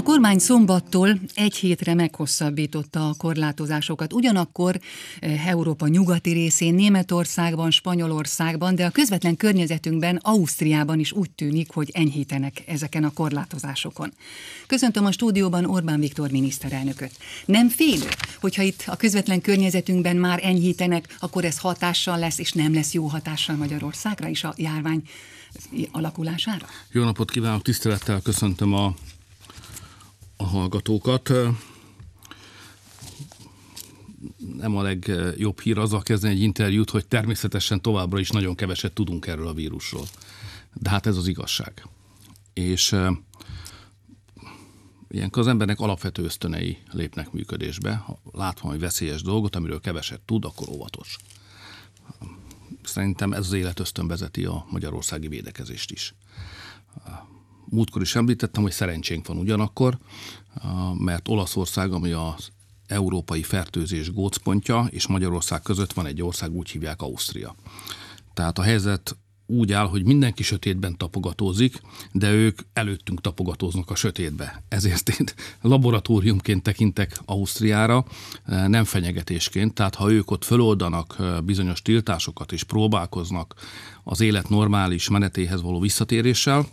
A kormány szombattól egy hétre meghosszabbította a korlátozásokat. Ugyanakkor eh, Európa nyugati részén, Németországban, Spanyolországban, de a közvetlen környezetünkben, Ausztriában is úgy tűnik, hogy enyhítenek ezeken a korlátozásokon. Köszöntöm a stúdióban Orbán Viktor miniszterelnököt. Nem félő, hogyha itt a közvetlen környezetünkben már enyhítenek, akkor ez hatással lesz, és nem lesz jó hatással Magyarországra is a járvány alakulására? Jó napot kívánok, tisztelettel köszöntöm a a hallgatókat. Nem a legjobb hír azzal kezdeni egy interjút, hogy természetesen továbbra is nagyon keveset tudunk erről a vírusról. De hát ez az igazság. És ilyenkor az embernek alapvető ösztönei lépnek működésbe. Ha látva hogy veszélyes dolgot, amiről keveset tud, akkor óvatos. Szerintem ez az életösztön vezeti a magyarországi védekezést is múltkor is említettem, hogy szerencsénk van ugyanakkor, mert Olaszország, ami az európai fertőzés gócpontja, és Magyarország között van egy ország, úgy hívják Ausztria. Tehát a helyzet úgy áll, hogy mindenki sötétben tapogatózik, de ők előttünk tapogatóznak a sötétbe. Ezért én laboratóriumként tekintek Ausztriára, nem fenyegetésként. Tehát ha ők ott föloldanak bizonyos tiltásokat és próbálkoznak az élet normális menetéhez való visszatéréssel,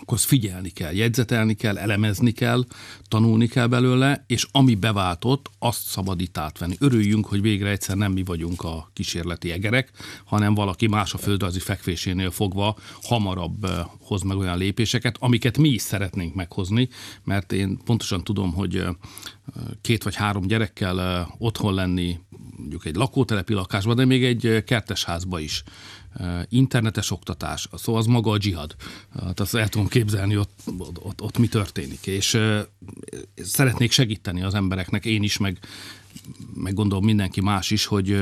akkor figyelni kell, jegyzetelni kell, elemezni kell, tanulni kell belőle, és ami beváltott, azt szabad átvenni. Örüljünk, hogy végre egyszer nem mi vagyunk a kísérleti egerek, hanem valaki más a földrajzi fekvésénél fogva hamarabb hoz meg olyan lépéseket, amiket mi is szeretnénk meghozni, mert én pontosan tudom, hogy két vagy három gyerekkel otthon lenni, mondjuk egy lakótelepi lakásban, de még egy kertesházba is internetes oktatás, szóval az maga a dzsihad. Hát azt el tudom képzelni, ott, ott, ott mi történik. És szeretnék segíteni az embereknek, én is, meg, meg gondolom mindenki más is, hogy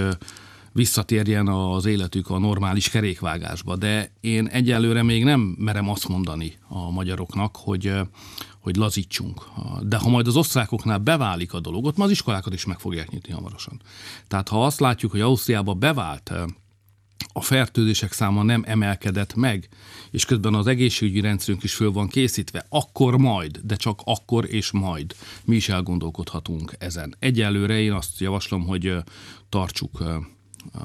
visszatérjen az életük a normális kerékvágásba. De én egyelőre még nem merem azt mondani a magyaroknak, hogy, hogy lazítsunk. De ha majd az osztrákoknál beválik a dolog, ott ma az iskolákat is meg fogják nyitni hamarosan. Tehát ha azt látjuk, hogy Ausztriába bevált a fertőzések száma nem emelkedett meg, és közben az egészségügyi rendszerünk is föl van készítve, akkor majd, de csak akkor és majd mi is elgondolkodhatunk ezen. Egyelőre én azt javaslom, hogy tartsuk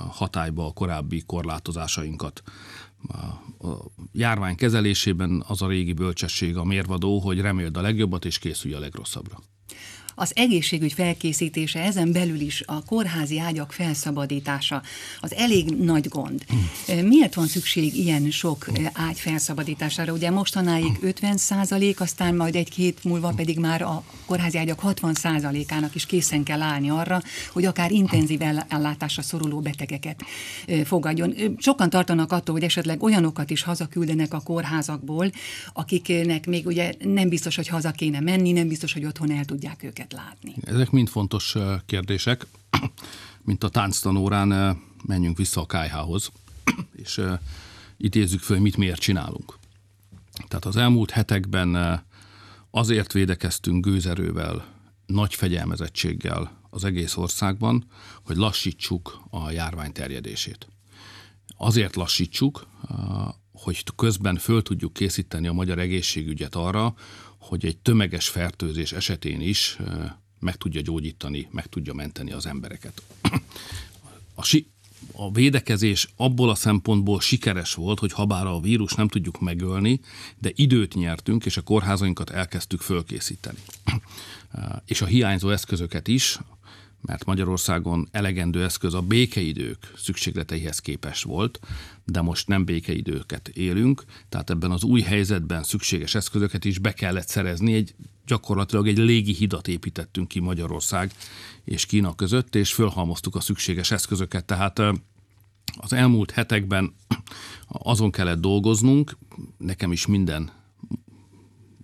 hatályba a korábbi korlátozásainkat. A járvány kezelésében az a régi bölcsesség a mérvadó, hogy reméld a legjobbat és készülj a legrosszabbra az egészségügy felkészítése, ezen belül is a kórházi ágyak felszabadítása, az elég nagy gond. Miért van szükség ilyen sok ágy felszabadítására? Ugye mostanáig 50 százalék, aztán majd egy két múlva pedig már a kórházi ágyak 60 százalékának is készen kell állni arra, hogy akár intenzív ellátásra szoruló betegeket fogadjon. Sokan tartanak attól, hogy esetleg olyanokat is hazaküldenek a kórházakból, akiknek még ugye nem biztos, hogy haza kéne menni, nem biztos, hogy otthon el tudják őket lehet látni? Ezek mind fontos kérdések. Mint a tánctanórán menjünk vissza a kájhához, és idézzük föl, mit miért csinálunk. Tehát az elmúlt hetekben azért védekeztünk gőzerővel, nagy fegyelmezettséggel az egész országban, hogy lassítsuk a járvány terjedését. Azért lassítsuk, hogy közben föl tudjuk készíteni a magyar egészségügyet arra, hogy egy tömeges fertőzés esetén is meg tudja gyógyítani, meg tudja menteni az embereket. A, si- a védekezés abból a szempontból sikeres volt, hogy habár a vírus nem tudjuk megölni, de időt nyertünk, és a kórházainkat elkezdtük fölkészíteni. És a hiányzó eszközöket is, mert Magyarországon elegendő eszköz a békeidők szükségleteihez képes volt, de most nem békeidőket élünk, tehát ebben az új helyzetben szükséges eszközöket is be kellett szerezni, egy gyakorlatilag egy légi hidat építettünk ki Magyarország és Kína között, és fölhalmoztuk a szükséges eszközöket, tehát az elmúlt hetekben azon kellett dolgoznunk, nekem is minden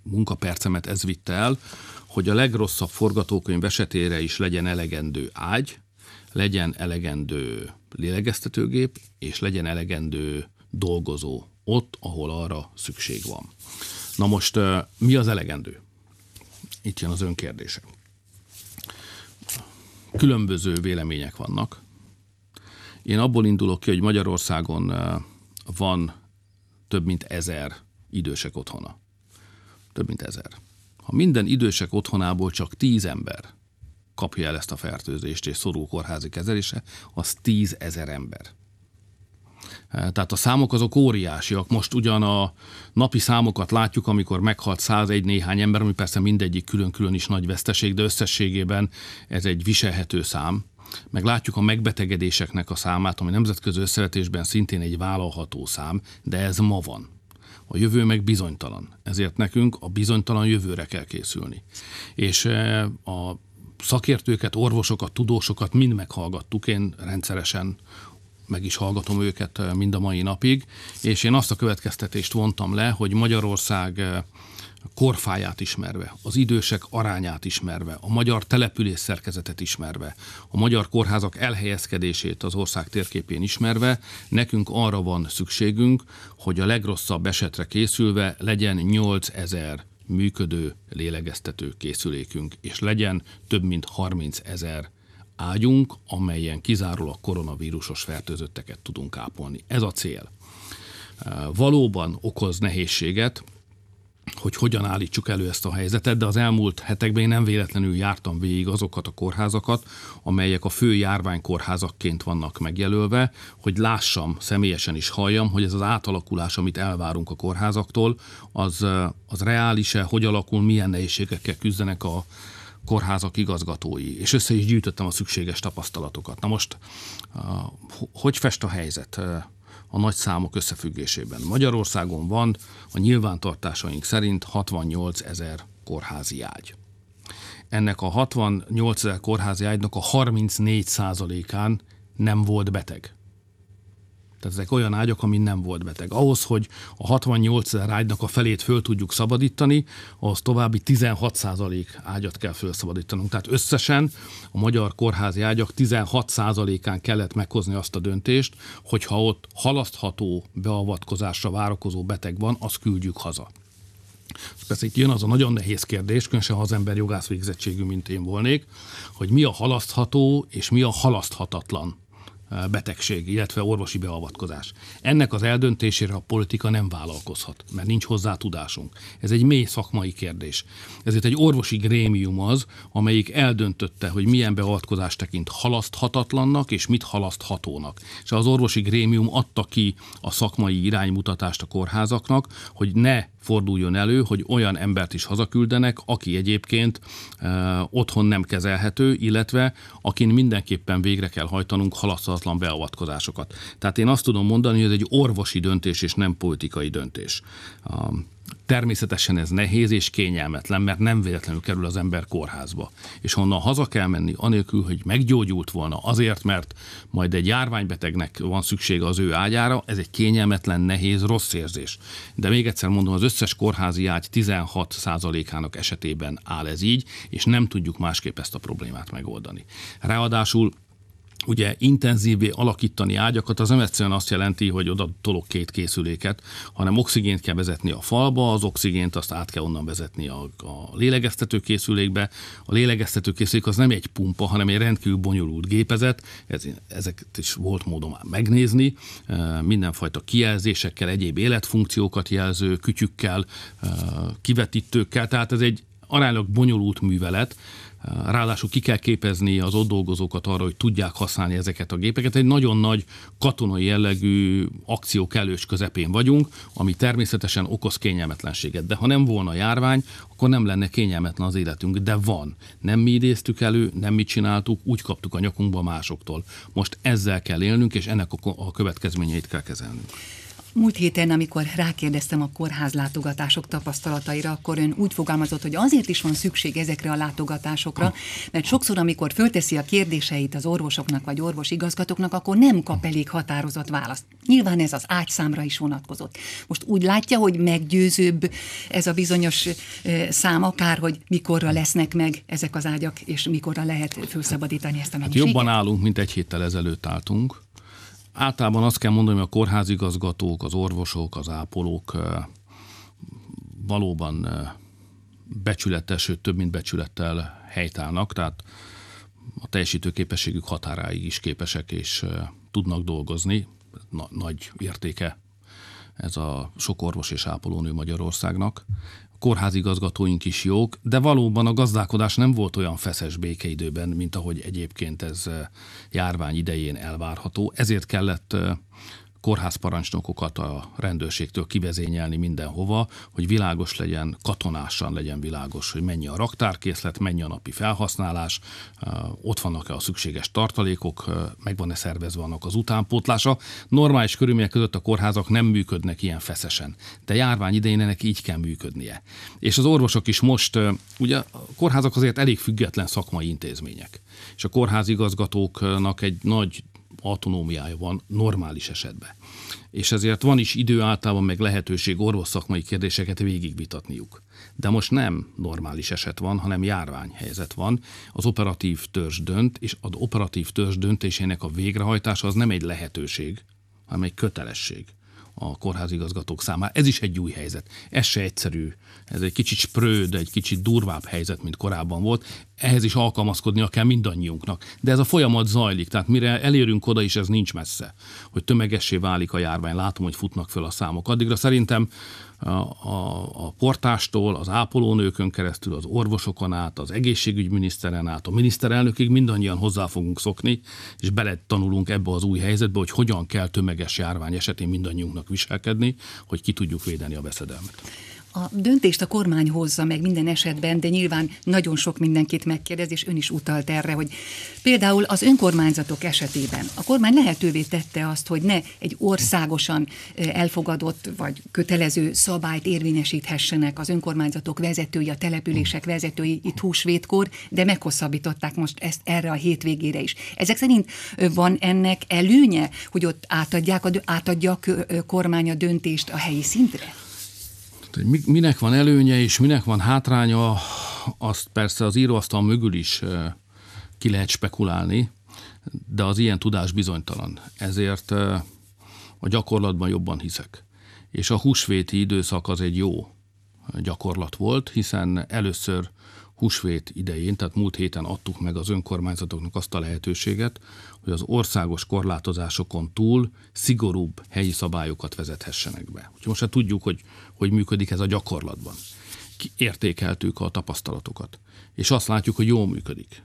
munkapercemet ez vitte el, hogy a legrosszabb forgatókönyv esetére is legyen elegendő ágy, legyen elegendő lélegeztetőgép, és legyen elegendő dolgozó ott, ahol arra szükség van. Na most mi az elegendő? Itt jön az önkérdése. Különböző vélemények vannak. Én abból indulok ki, hogy Magyarországon van több mint ezer idősek otthona. Több mint ezer Ha minden idősek otthonából csak tíz ember kapja el ezt a fertőzést és szorul kórházi kezelése, az tízezer ember. E, tehát a számok azok óriásiak. Most ugyan a napi számokat látjuk, amikor meghalt 101 néhány ember, ami persze mindegyik külön-külön is nagy veszteség, de összességében ez egy viselhető szám. Meg látjuk a megbetegedéseknek a számát, ami nemzetközi összevetésben szintén egy vállalható szám, de ez ma van. A jövő meg bizonytalan. Ezért nekünk a bizonytalan jövőre kell készülni. És e, a szakértőket, orvosokat, tudósokat mind meghallgattuk. Én rendszeresen meg is hallgatom őket eh, mind a mai napig, és én azt a következtetést vontam le, hogy Magyarország korfáját ismerve, az idősek arányát ismerve, a magyar település szerkezetet ismerve, a magyar kórházak elhelyezkedését az ország térképén ismerve, nekünk arra van szükségünk, hogy a legrosszabb esetre készülve legyen 8000 működő lélegeztető készülékünk, és legyen több mint 30 ezer ágyunk, amelyen kizárólag koronavírusos fertőzötteket tudunk ápolni. Ez a cél. Valóban okoz nehézséget, hogy hogyan állítsuk elő ezt a helyzetet, de az elmúlt hetekben én nem véletlenül jártam végig azokat a kórházakat, amelyek a fő járványkórházakként vannak megjelölve, hogy lássam, személyesen is halljam, hogy ez az átalakulás, amit elvárunk a kórházaktól, az, az reális-e, hogy alakul, milyen nehézségekkel küzdenek a, kórházak igazgatói, és össze is gyűjtöttem a szükséges tapasztalatokat. Na most, hogy fest a helyzet? A nagy számok összefüggésében. Magyarországon van a nyilvántartásaink szerint 68 ezer kórházi ágy. Ennek a 68 ezer kórházi ágynak a 34 án nem volt beteg. Tehát ezek olyan ágyak, amin nem volt beteg. Ahhoz, hogy a 68 ezer ágynak a felét föl tudjuk szabadítani, ahhoz további 16% ágyat kell felszabadítanunk. Tehát összesen a magyar kórházi ágyak 16 án kellett meghozni azt a döntést, hogy ha ott halasztható beavatkozásra várakozó beteg van, azt küldjük haza. Persze itt jön az a nagyon nehéz kérdés, különösen ha az ember jogász végzettségű, mint én volnék, hogy mi a halasztható és mi a halaszthatatlan betegség, illetve orvosi beavatkozás. Ennek az eldöntésére a politika nem vállalkozhat, mert nincs hozzá tudásunk. Ez egy mély szakmai kérdés. Ezért egy orvosi grémium az, amelyik eldöntötte, hogy milyen beavatkozást tekint halaszthatatlannak, és mit halaszthatónak. És az orvosi grémium adta ki a szakmai iránymutatást a kórházaknak, hogy ne forduljon elő, hogy olyan embert is hazaküldenek, aki egyébként otthon nem kezelhető, illetve akin mindenképpen végre kell hajtanunk halasztatlan beavatkozásokat. Tehát én azt tudom mondani, hogy ez egy orvosi döntés és nem politikai döntés. Természetesen ez nehéz és kényelmetlen, mert nem véletlenül kerül az ember kórházba. És honnan haza kell menni, anélkül, hogy meggyógyult volna, azért, mert majd egy járványbetegnek van szüksége az ő ágyára, ez egy kényelmetlen, nehéz, rossz érzés. De még egyszer mondom, az összes kórházi ágy 16%-ának esetében áll ez így, és nem tudjuk másképp ezt a problémát megoldani. Ráadásul ugye intenzívé alakítani ágyakat, az nem egyszerűen azt jelenti, hogy oda tolok két készüléket, hanem oxigént kell vezetni a falba, az oxigént azt át kell onnan vezetni a, a lélegeztető készülékbe. A lélegeztető készülék az nem egy pumpa, hanem egy rendkívül bonyolult gépezet, ez, ezeket is volt módon már megnézni, e, mindenfajta kijelzésekkel, egyéb életfunkciókat jelző kütyükkel, e, kivetítőkkel, tehát ez egy aránylag bonyolult művelet, Ráadásul ki kell képezni az ott dolgozókat arra, hogy tudják használni ezeket a gépeket. Egy nagyon nagy katonai jellegű akció kellős közepén vagyunk, ami természetesen okoz kényelmetlenséget. De ha nem volna járvány, akkor nem lenne kényelmetlen az életünk. De van. Nem mi idéztük elő, nem mi csináltuk, úgy kaptuk a nyakunkba másoktól. Most ezzel kell élnünk, és ennek a következményeit kell kezelnünk. Múlt héten, amikor rákérdeztem a kórház látogatások tapasztalataira, akkor ön úgy fogalmazott, hogy azért is van szükség ezekre a látogatásokra, mert sokszor, amikor fölteszi a kérdéseit az orvosoknak vagy orvosigazgatóknak, akkor nem kap elég határozott választ. Nyilván ez az ágyszámra is vonatkozott. Most úgy látja, hogy meggyőzőbb ez a bizonyos szám, akár, hogy mikorra lesznek meg ezek az ágyak, és mikorra lehet felszabadítani ezt a mennyiséget? Hát jobban állunk, mint egy héttel ezelőtt álltunk Általában azt kell mondani, hogy a kórházigazgatók, az orvosok, az ápolók valóban becsületes, sőt több mint becsülettel helytállnak, tehát a teljesítőképességük határáig is képesek és tudnak dolgozni. Na, nagy értéke ez a sok orvos és ápolónő Magyarországnak. Kórházigazgatóink is jók, de valóban a gazdálkodás nem volt olyan feszes békeidőben, mint ahogy egyébként ez járvány idején elvárható. Ezért kellett kórházparancsnokokat a rendőrségtől kivezényelni mindenhova, hogy világos legyen, katonásan legyen világos, hogy mennyi a raktárkészlet, mennyi a napi felhasználás, ott vannak-e a szükséges tartalékok, meg van-e szervezve annak az utánpótlása. Normális körülmények között a kórházak nem működnek ilyen feszesen, de járvány idején ennek így kell működnie. És az orvosok is most, ugye a kórházak azért elég független szakmai intézmények, és a kórházigazgatóknak egy nagy autonómiája van normális esetben. És ezért van is idő általában meg lehetőség orvosszakmai kérdéseket végigvitatniuk. De most nem normális eset van, hanem járványhelyzet van. Az operatív törzs dönt, és az operatív törzs döntésének a végrehajtása az nem egy lehetőség, hanem egy kötelesség a kórházigazgatók számára. Ez is egy új helyzet. Ez se egyszerű. Ez egy kicsit spröd, egy kicsit durvább helyzet, mint korábban volt. Ehhez is alkalmazkodnia kell mindannyiunknak. De ez a folyamat zajlik, tehát mire elérünk oda is, ez nincs messze, hogy tömegessé válik a járvány. Látom, hogy futnak föl a számok. Addigra szerintem a, a, portástól, az ápolónőkön keresztül, az orvosokon át, az egészségügyminiszteren át, a miniszterelnökig mindannyian hozzá fogunk szokni, és bele tanulunk ebbe az új helyzetbe, hogy hogyan kell tömeges járvány esetén mindannyiunknak viselkedni, hogy ki tudjuk védeni a veszedelmet. A döntést a kormány hozza meg minden esetben, de nyilván nagyon sok mindenkit megkérdez, és ön is utalt erre, hogy például az önkormányzatok esetében a kormány lehetővé tette azt, hogy ne egy országosan elfogadott vagy kötelező szabályt érvényesíthessenek az önkormányzatok vezetői, a települések vezetői itt húsvétkor, de meghosszabbították most ezt erre a hétvégére is. Ezek szerint van ennek előnye, hogy ott átadják átadja a kormány a döntést a helyi szintre? Hogy minek van előnye és minek van hátránya, azt persze az íróasztal mögül is ki lehet spekulálni, de az ilyen tudás bizonytalan. Ezért a gyakorlatban jobban hiszek. És a húsvéti időszak az egy jó gyakorlat volt, hiszen először húsvét idején, tehát múlt héten adtuk meg az önkormányzatoknak azt a lehetőséget, hogy az országos korlátozásokon túl szigorúbb helyi szabályokat vezethessenek be. Úgyhogy most hát tudjuk, hogy hogy működik ez a gyakorlatban. Értékeltük a tapasztalatokat, és azt látjuk, hogy jól működik.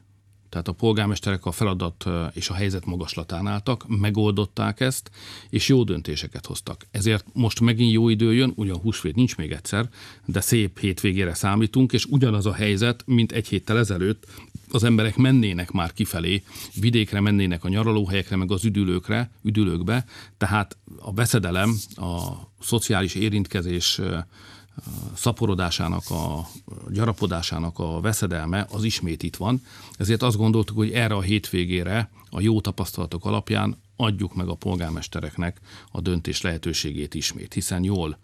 Tehát a polgármesterek a feladat és a helyzet magaslatán álltak, megoldották ezt, és jó döntéseket hoztak. Ezért most megint jó idő jön, ugyan húsvét nincs még egyszer, de szép hétvégére számítunk, és ugyanaz a helyzet, mint egy héttel ezelőtt, az emberek mennének már kifelé, vidékre mennének a nyaralóhelyekre, meg az üdülőkre, üdülőkbe, tehát a veszedelem, a szociális érintkezés szaporodásának, a gyarapodásának a veszedelme az ismét itt van. Ezért azt gondoltuk, hogy erre a hétvégére a jó tapasztalatok alapján adjuk meg a polgármestereknek a döntés lehetőségét ismét, hiszen jól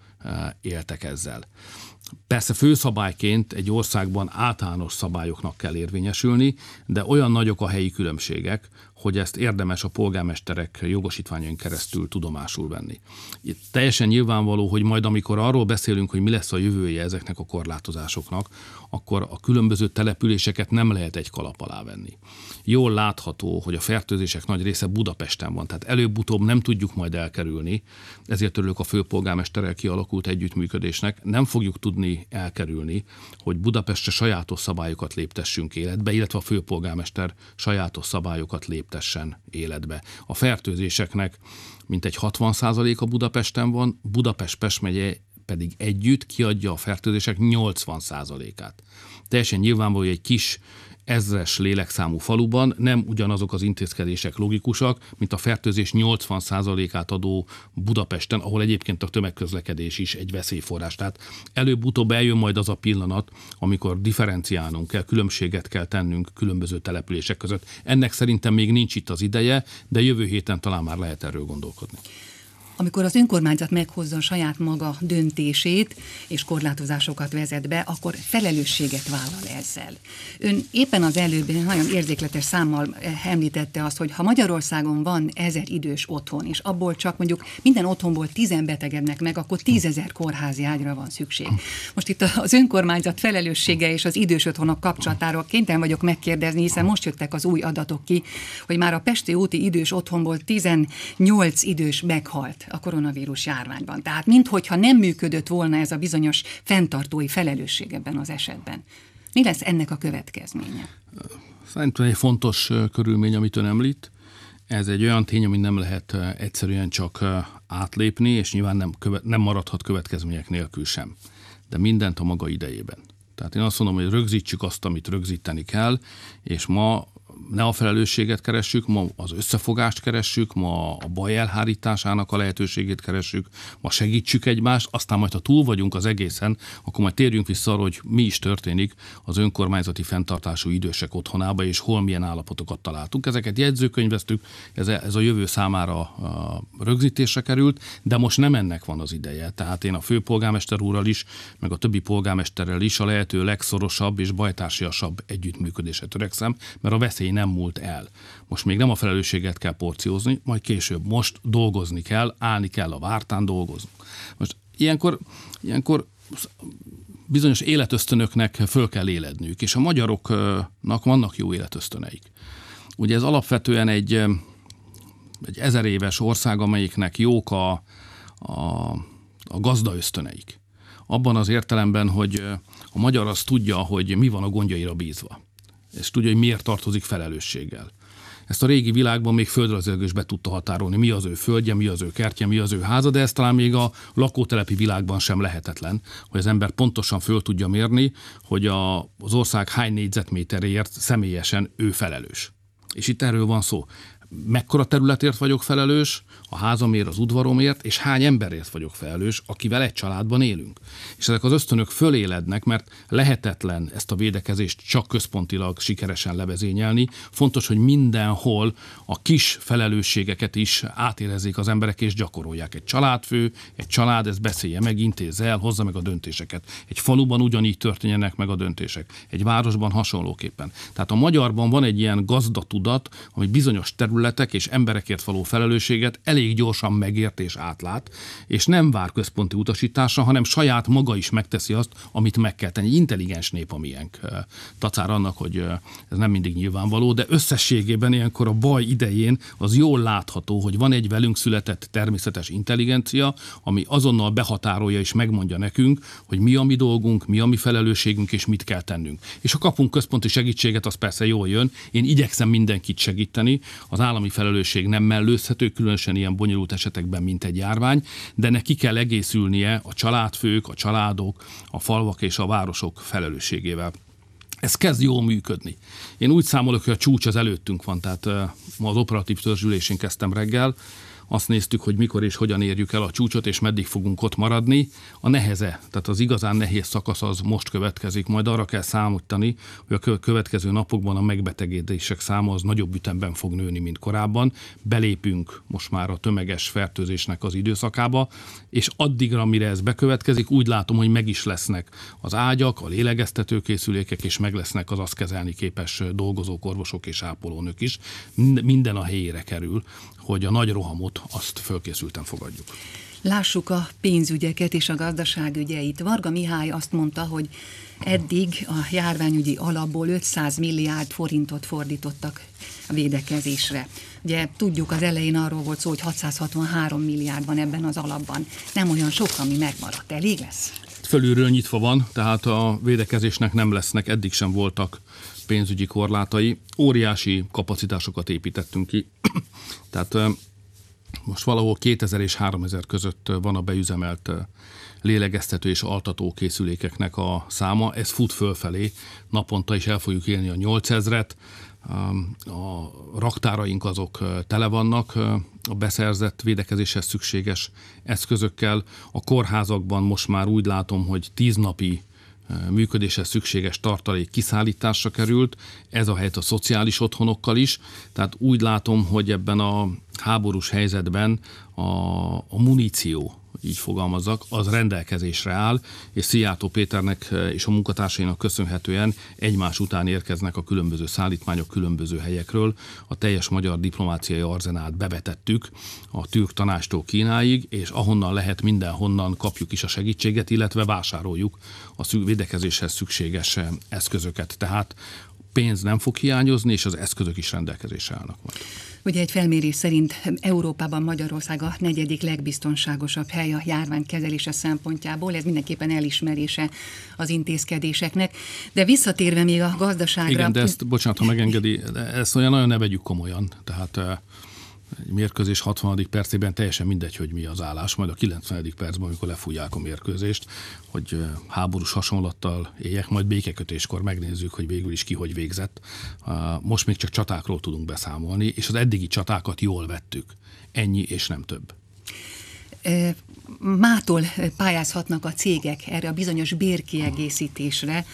éltek ezzel. Persze főszabályként egy országban általános szabályoknak kell érvényesülni, de olyan nagyok a helyi különbségek, hogy ezt érdemes a polgármesterek jogosítványon keresztül tudomásul venni. Itt teljesen nyilvánvaló, hogy majd amikor arról beszélünk, hogy mi lesz a jövője ezeknek a korlátozásoknak, akkor a különböző településeket nem lehet egy kalap alá venni. Jól látható, hogy a fertőzések nagy része Budapesten van, tehát előbb-utóbb nem tudjuk majd elkerülni, ezért örülök a főpolgármesterrel kialakult együttműködésnek, nem fogjuk tudni elkerülni, hogy Budapestre sajátos szabályokat léptessünk életbe, illetve a főpolgármester sajátos szabályokat léptessen életbe. A fertőzéseknek mintegy 60% a Budapesten van, Budapest-Pest megye pedig együtt kiadja a fertőzések 80%-át. Teljesen nyilvánvaló, hogy egy kis ezres lélekszámú faluban nem ugyanazok az intézkedések logikusak, mint a fertőzés 80%-át adó Budapesten, ahol egyébként a tömegközlekedés is egy veszélyforrás. Tehát előbb-utóbb eljön majd az a pillanat, amikor differenciálnunk kell, különbséget kell tennünk különböző települések között. Ennek szerintem még nincs itt az ideje, de jövő héten talán már lehet erről gondolkodni amikor az önkormányzat meghozza a saját maga döntését és korlátozásokat vezet be, akkor felelősséget vállal ezzel. Ön éppen az előbb nagyon érzékletes számmal eh, említette azt, hogy ha Magyarországon van ezer idős otthon, és abból csak mondjuk minden otthonból tizen betegednek meg, akkor tízezer kórházi ágyra van szükség. Most itt az önkormányzat felelőssége és az idős otthonok kapcsolatáról kénytelen vagyok megkérdezni, hiszen most jöttek az új adatok ki, hogy már a Pesti úti idős otthonból 18 idős meghalt a koronavírus járványban. Tehát minthogyha nem működött volna ez a bizonyos fenntartói felelősség ebben az esetben. Mi lesz ennek a következménye? Szerintem egy fontos körülmény, amit ön említ. Ez egy olyan tény, amit nem lehet egyszerűen csak átlépni, és nyilván nem, követ, nem maradhat következmények nélkül sem. De mindent a maga idejében. Tehát én azt mondom, hogy rögzítsük azt, amit rögzíteni kell, és ma ne a felelősséget keressük, ma az összefogást keressük, ma a baj elhárításának a lehetőségét keressük, ma segítsük egymást, aztán majd ha túl vagyunk az egészen, akkor majd térjünk vissza arra, hogy mi is történik az önkormányzati fenntartású idősek otthonába, és hol milyen állapotokat találtunk. Ezeket jegyzőkönyveztük, ez, ez a jövő számára a rögzítésre került, de most nem ennek van az ideje. Tehát én a főpolgármester úrral is, meg a többi polgármesterrel is a lehető legszorosabb és bajtársiasabb együttműködésre törekszem, mert a veszély nem múlt el. Most még nem a felelősséget kell porciózni, majd később. Most dolgozni kell, állni kell a vártán dolgozni. Most ilyenkor, ilyenkor bizonyos életösztönöknek föl kell éledniük, és a magyaroknak vannak jó életösztöneik. Ugye ez alapvetően egy, egy ezer éves ország, amelyiknek jók a, a, a gazda ösztöneik. Abban az értelemben, hogy a magyar az tudja, hogy mi van a gondjaira bízva és tudja, hogy miért tartozik felelősséggel. Ezt a régi világban még földrajzilag is be tudta határolni, mi az ő földje, mi az ő kertje, mi az ő háza, de ez talán még a lakótelepi világban sem lehetetlen, hogy az ember pontosan föl tudja mérni, hogy a, az ország hány négyzetméterért személyesen ő felelős. És itt erről van szó mekkora területért vagyok felelős, a házamért, az udvaromért, és hány emberért vagyok felelős, akivel egy családban élünk. És ezek az ösztönök fölélednek, mert lehetetlen ezt a védekezést csak központilag sikeresen levezényelni. Fontos, hogy mindenhol a kis felelősségeket is átérezzék az emberek és gyakorolják. Egy családfő, egy család ezt beszélje meg, intézze el, hozza meg a döntéseket. Egy faluban ugyanígy történjenek meg a döntések. Egy városban hasonlóképpen. Tehát a magyarban van egy ilyen gazdatudat, ami bizonyos terület területek és emberekért való felelősséget elég gyorsan megért és átlát, és nem vár központi utasításra, hanem saját maga is megteszi azt, amit meg kell tenni. Intelligens nép a miénk. Tacár annak, hogy ez nem mindig nyilvánvaló, de összességében ilyenkor a baj idején az jól látható, hogy van egy velünk született természetes intelligencia, ami azonnal behatárolja és megmondja nekünk, hogy mi a mi dolgunk, mi a mi felelősségünk és mit kell tennünk. És ha kapunk központi segítséget, az persze jól jön. Én igyekszem mindenkit segíteni. Az állami felelősség nem mellőzhető, különösen ilyen bonyolult esetekben, mint egy járvány, de neki kell egészülnie a családfők, a családok, a falvak és a városok felelősségével. Ez kezd jól működni. Én úgy számolok, hogy a csúcs az előttünk van, tehát ma az operatív törzsülésén kezdtem reggel, azt néztük, hogy mikor és hogyan érjük el a csúcsot, és meddig fogunk ott maradni. A neheze, tehát az igazán nehéz szakasz az most következik, majd arra kell számítani, hogy a következő napokban a megbetegedések száma az nagyobb ütemben fog nőni, mint korábban. Belépünk most már a tömeges fertőzésnek az időszakába, és addigra, mire ez bekövetkezik, úgy látom, hogy meg is lesznek az ágyak, a lélegeztetőkészülékek, és meg lesznek az azt kezelni képes dolgozók, orvosok és ápolónők is. Minden a helyére kerül, hogy a nagy rohamot azt fölkészülten fogadjuk. Lássuk a pénzügyeket és a gazdaságügyeit. Varga Mihály azt mondta, hogy eddig a járványügyi alapból 500 milliárd forintot fordítottak a védekezésre. Ugye tudjuk, az elején arról volt szó, hogy 663 milliárd van ebben az alapban. Nem olyan sok, ami megmaradt. Elég lesz? Fölülről nyitva van, tehát a védekezésnek nem lesznek, eddig sem voltak pénzügyi korlátai. Óriási kapacitásokat építettünk ki. Tehát most valahol 2000 és 3000 között van a beüzemelt lélegeztető és altató készülékeknek a száma. Ez fut fölfelé. Naponta is el fogjuk élni a 8000-et. A raktáraink azok tele vannak a beszerzett védekezéshez szükséges eszközökkel. A kórházakban most már úgy látom, hogy tíz napi működéshez szükséges tartalék kiszállításra került, ez a helyet a szociális otthonokkal is, tehát úgy látom, hogy ebben a háborús helyzetben a, a muníció így fogalmazzak, az rendelkezésre áll, és Szijjártó Péternek eh, és a munkatársainak köszönhetően egymás után érkeznek a különböző szállítmányok különböző helyekről. A teljes magyar diplomáciai arzenát bevetettük a türk tanástól Kínáig, és ahonnan lehet mindenhonnan kapjuk is a segítséget, illetve vásároljuk a védekezéshez szükséges eh, eszközöket. Tehát pénz nem fog hiányozni, és az eszközök is rendelkezésre állnak majd. Ugye egy felmérés szerint Európában Magyarország a negyedik legbiztonságosabb hely a járvány kezelése szempontjából, ez mindenképpen elismerése az intézkedéseknek. De visszatérve még a gazdaságra... Igen, de ezt, bocsánat, ha megengedi, ezt olyan nagyon ne vegyük komolyan. Tehát egy mérkőzés 60. percében teljesen mindegy, hogy mi az állás, majd a 90. percben, amikor lefújják a mérkőzést, hogy háborús hasonlattal éljek, majd békekötéskor megnézzük, hogy végül is ki hogy végzett. Most még csak csatákról tudunk beszámolni, és az eddigi csatákat jól vettük. Ennyi és nem több mától pályázhatnak a cégek erre a bizonyos bérkiegészítésre,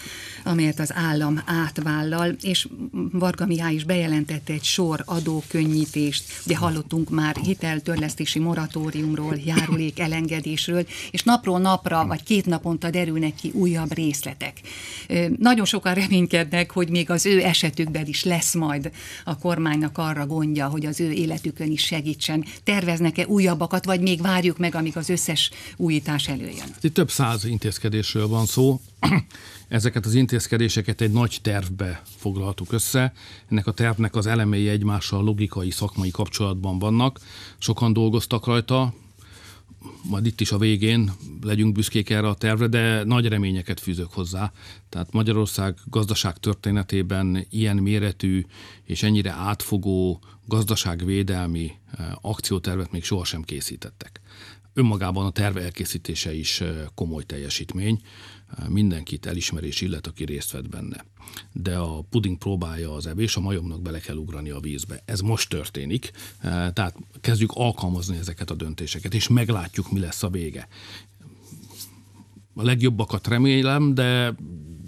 amelyet az állam átvállal, és Varga Mihály is bejelentette egy sor adókönnyítést. Ugye hallottunk már hiteltörlesztési moratóriumról, járulék elengedésről, és napról napra, vagy két naponta derülnek ki újabb részletek. Nagyon sokan reménykednek, hogy még az ő esetükben is lesz majd a kormánynak arra gondja, hogy az ő életükön is segítsen. Terveznek-e újabbakat, vagy még várjuk meg, amíg az összes újítás előjön? Itt több száz intézkedésről van szó. Ezeket az intézkedéseket egy nagy tervbe foglaltuk össze. Ennek a tervnek az elemei egymással logikai, szakmai kapcsolatban vannak. Sokan dolgoztak rajta, majd itt is a végén legyünk büszkék erre a tervre, de nagy reményeket fűzök hozzá. Tehát Magyarország gazdaság történetében ilyen méretű és ennyire átfogó gazdaságvédelmi eh, akciótervet még sohasem készítettek. Önmagában a terve elkészítése is komoly teljesítmény mindenkit elismerés illet, aki részt vett benne. De a puding próbálja az evés, a majomnak bele kell ugrani a vízbe. Ez most történik, tehát kezdjük alkalmazni ezeket a döntéseket, és meglátjuk, mi lesz a vége. A legjobbakat remélem, de,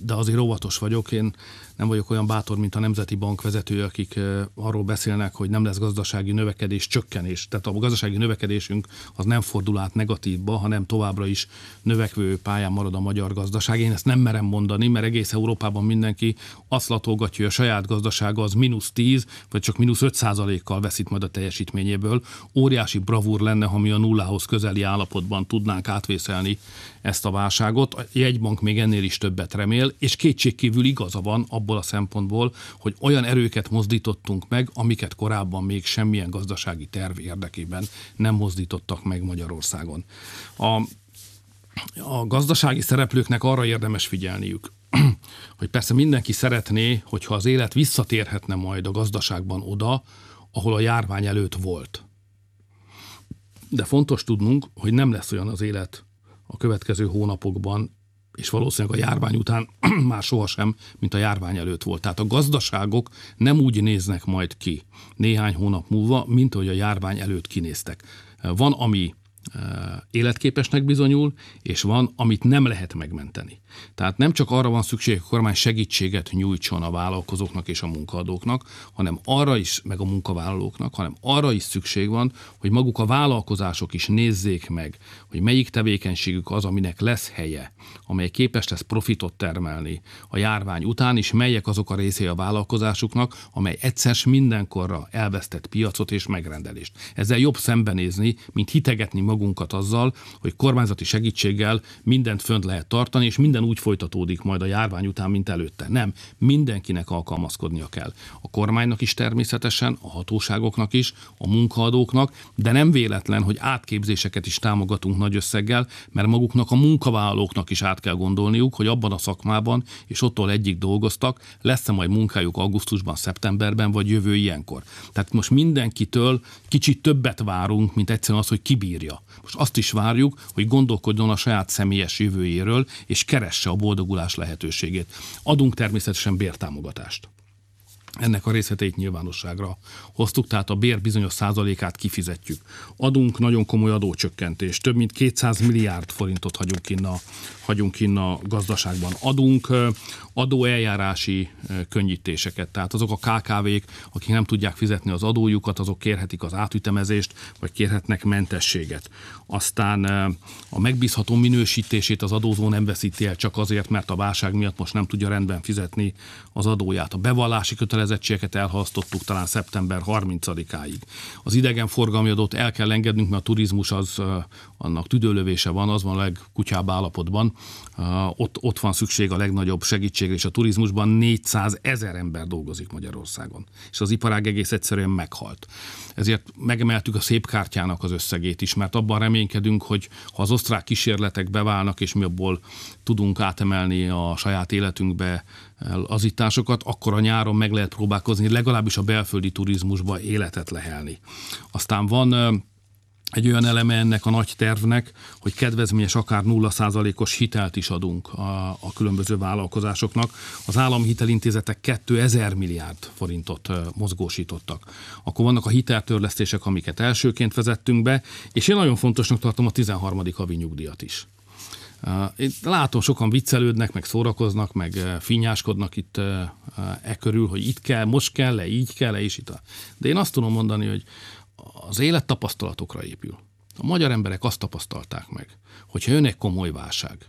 de azért óvatos vagyok. Én nem vagyok olyan bátor, mint a Nemzeti Bank vezetője, akik arról beszélnek, hogy nem lesz gazdasági növekedés, csökkenés. Tehát a gazdasági növekedésünk az nem fordul át negatívba, hanem továbbra is növekvő pályán marad a magyar gazdaság. Én ezt nem merem mondani, mert egész Európában mindenki azt latolgatja, hogy a saját gazdasága az mínusz 10, vagy csak mínusz 5 százalékkal veszít majd a teljesítményéből. Óriási bravúr lenne, ha mi a nullához közeli állapotban tudnánk átvészelni ezt a válságot. A jegybank még ennél is többet remél, és kétségkívül igaza van abból a szempontból, hogy olyan erőket mozdítottunk meg, amiket korábban még semmilyen gazdasági terv érdekében nem mozdítottak meg Magyarországon. A, a gazdasági szereplőknek arra érdemes figyelniük, hogy persze mindenki szeretné, hogyha az élet visszatérhetne majd a gazdaságban oda, ahol a járvány előtt volt. De fontos tudnunk, hogy nem lesz olyan az élet a következő hónapokban, és valószínűleg a járvány után már sohasem, mint a járvány előtt volt. Tehát a gazdaságok nem úgy néznek majd ki néhány hónap múlva, mint ahogy a járvány előtt kinéztek. Van, ami életképesnek bizonyul, és van, amit nem lehet megmenteni. Tehát nem csak arra van szükség, hogy a kormány segítséget nyújtson a vállalkozóknak és a munkaadóknak, hanem arra is, meg a munkavállalóknak, hanem arra is szükség van, hogy maguk a vállalkozások is nézzék meg, hogy melyik tevékenységük az, aminek lesz helye, amely képes lesz profitot termelni a járvány után, és melyek azok a részei a vállalkozásuknak, amely egyszer mindenkorra elvesztett piacot és megrendelést. Ezzel jobb szembenézni, mint hitegetni magunkat azzal, hogy kormányzati segítséggel mindent fönt lehet tartani, és minden úgy folytatódik majd a járvány után, mint előtte. Nem, mindenkinek alkalmazkodnia kell. A kormánynak is természetesen, a hatóságoknak is, a munkaadóknak, de nem véletlen, hogy átképzéseket is támogatunk nagy összeggel, mert maguknak a munkavállalóknak is át kell gondolniuk, hogy abban a szakmában, és ottól egyik dolgoztak, lesz-e majd munkájuk augusztusban, szeptemberben, vagy jövő ilyenkor. Tehát most mindenkitől kicsit többet várunk, mint egyszerűen az, hogy kibírja. Most azt is várjuk, hogy gondolkodjon a saját személyes jövőjéről, és keresse a boldogulás lehetőségét. Adunk természetesen bértámogatást ennek a részleteit nyilvánosságra hoztuk, tehát a bér bizonyos százalékát kifizetjük. Adunk nagyon komoly adócsökkentést, több mint 200 milliárd forintot hagyunk innen a, hagyunk innen a gazdaságban. Adunk adóeljárási könnyítéseket, tehát azok a KKV-k, akik nem tudják fizetni az adójukat, azok kérhetik az átütemezést, vagy kérhetnek mentességet. Aztán a megbízható minősítését az adózó nem veszíti el csak azért, mert a válság miatt most nem tudja rendben fizetni az adóját. A bevallási kötelezettségeket elhasztottuk talán szeptember 30-áig. Az idegenforgalmi adót el kell engednünk, mert a turizmus az annak tüdőlövése van, az van a legkutyább állapotban. Ott, ott van szükség a legnagyobb segítségre, és a turizmusban 400 ezer ember dolgozik Magyarországon. És az iparág egész egyszerűen meghalt. Ezért megemeltük a szép kártyának az összegét is, mert abban reménykedünk, hogy ha az osztrák kísérletek beválnak, és mi abból tudunk átemelni a saját életünkbe azításokat, akkor a nyáron meg lehet próbálkozni, legalábbis a belföldi turizmusba életet lehelni. Aztán van egy olyan eleme ennek a nagy tervnek, hogy kedvezményes akár 0%-os hitelt is adunk a, a különböző vállalkozásoknak. Az államhitelintézetek 2000 milliárd forintot mozgósítottak. Akkor vannak a hiteltörlesztések, amiket elsőként vezettünk be, és én nagyon fontosnak tartom a 13. havi nyugdíjat is. Én látom, sokan viccelődnek, meg szórakoznak, meg finnyáskodnak itt e körül, hogy itt kell, most kell -e, így kell -e, és itt. De én azt tudom mondani, hogy az élet tapasztalatokra épül. A magyar emberek azt tapasztalták meg, hogyha jön egy komoly válság,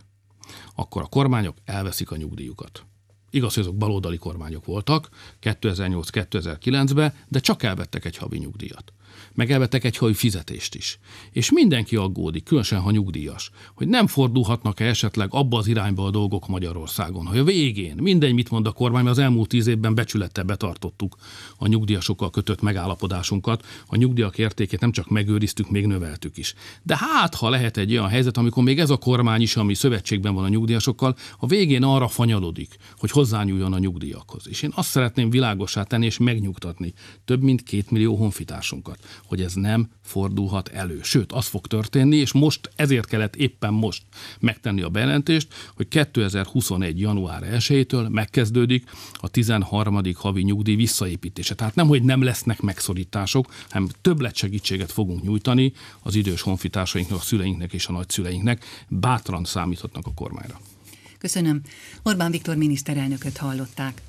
akkor a kormányok elveszik a nyugdíjukat. Igaz, hogy azok baloldali kormányok voltak 2008-2009-ben, de csak elvettek egy havi nyugdíjat meg elvettek egy havi fizetést is. És mindenki aggódik, különösen ha nyugdíjas, hogy nem fordulhatnak-e esetleg abba az irányba a dolgok Magyarországon. Hogy a végén, mindegy mit mond a kormány, mert az elmúlt tíz évben becsülettel betartottuk a nyugdíjasokkal kötött megállapodásunkat, a nyugdíjak értékét nem csak megőriztük, még növeltük is. De hát, ha lehet egy olyan helyzet, amikor még ez a kormány is, ami szövetségben van a nyugdíjasokkal, a végén arra fanyalodik, hogy hozzányúljon a nyugdíjakhoz. És én azt szeretném világosá tenni és megnyugtatni több mint két millió honfitársunkat, hogy ez nem fordulhat elő. Sőt, az fog történni, és most ezért kellett éppen most megtenni a bejelentést, hogy 2021. január 1-től megkezdődik a 13. havi nyugdíj visszaépítése. Tehát nem, hogy nem lesznek megszorítások, hanem többlet segítséget fogunk nyújtani az idős honfitársainknak, a szüleinknek és a nagyszüleinknek. Bátran számíthatnak a kormányra. Köszönöm. Orbán Viktor miniszterelnököt hallották.